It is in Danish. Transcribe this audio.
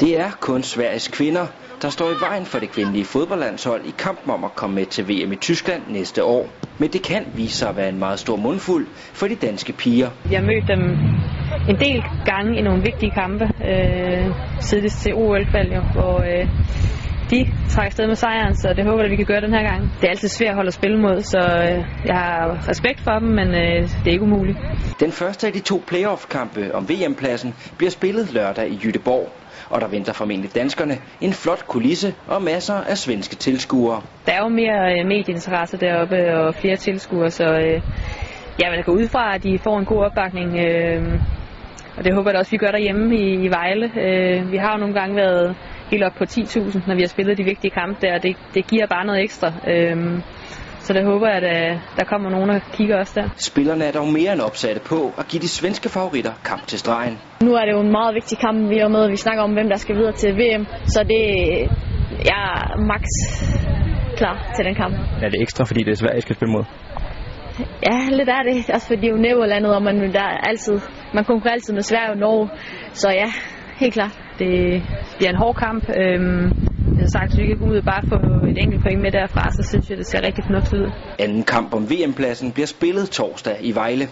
Det er kun Sveriges kvinder, der står i vejen for det kvindelige fodboldlandshold i kampen om at komme med til VM i Tyskland næste år. Men det kan vise sig at være en meget stor mundfuld for de danske piger. Jeg mødte dem en del gange i nogle vigtige kampe, øh, sidst til OL-valg, hvor øh, de trækker afsted med sejren, så det håber jeg, vi kan gøre den her gang. Det er altid svært at holde at spille mod, så øh, jeg har respekt for dem, men øh, det er ikke umuligt. Den første af de to playoff-kampe om VM-pladsen bliver spillet lørdag i Jødeborg, og der venter formentlig danskerne en flot kulisse og masser af svenske tilskuere. Der er jo mere øh, medieinteresse deroppe og flere tilskuere, så jeg vil gå ud fra, at de får en god opbakning. Og det håber jeg da også, vi gør derhjemme i, Vejle. Vi har jo nogle gange været helt op på 10.000, når vi har spillet de vigtige kampe der. Det, det giver bare noget ekstra. Øhm, så det håber jeg, at øh, der kommer nogen og kigger også der. Spillerne er dog mere end opsatte på at give de svenske favoritter kamp til stregen. Nu er det jo en meget vigtig kamp, vi er med, vi snakker om, hvem der skal videre til VM. Så det jeg er max klar til den kamp. Er det ekstra, fordi det er Sverige, I skal spille mod? Ja, lidt er det. Også fordi det er jo Nederlandet, og man, der er altid, man konkurrerer altid med Sverige og Norge. Så ja, helt klart. Det bliver en hård kamp. Øhm, jeg har sagt, at vi kan gå ud og bare få et enkelt point med derfra, så synes jeg, det ser rigtig fornuftigt ud. Anden kamp om VM-pladsen bliver spillet torsdag i Vejle.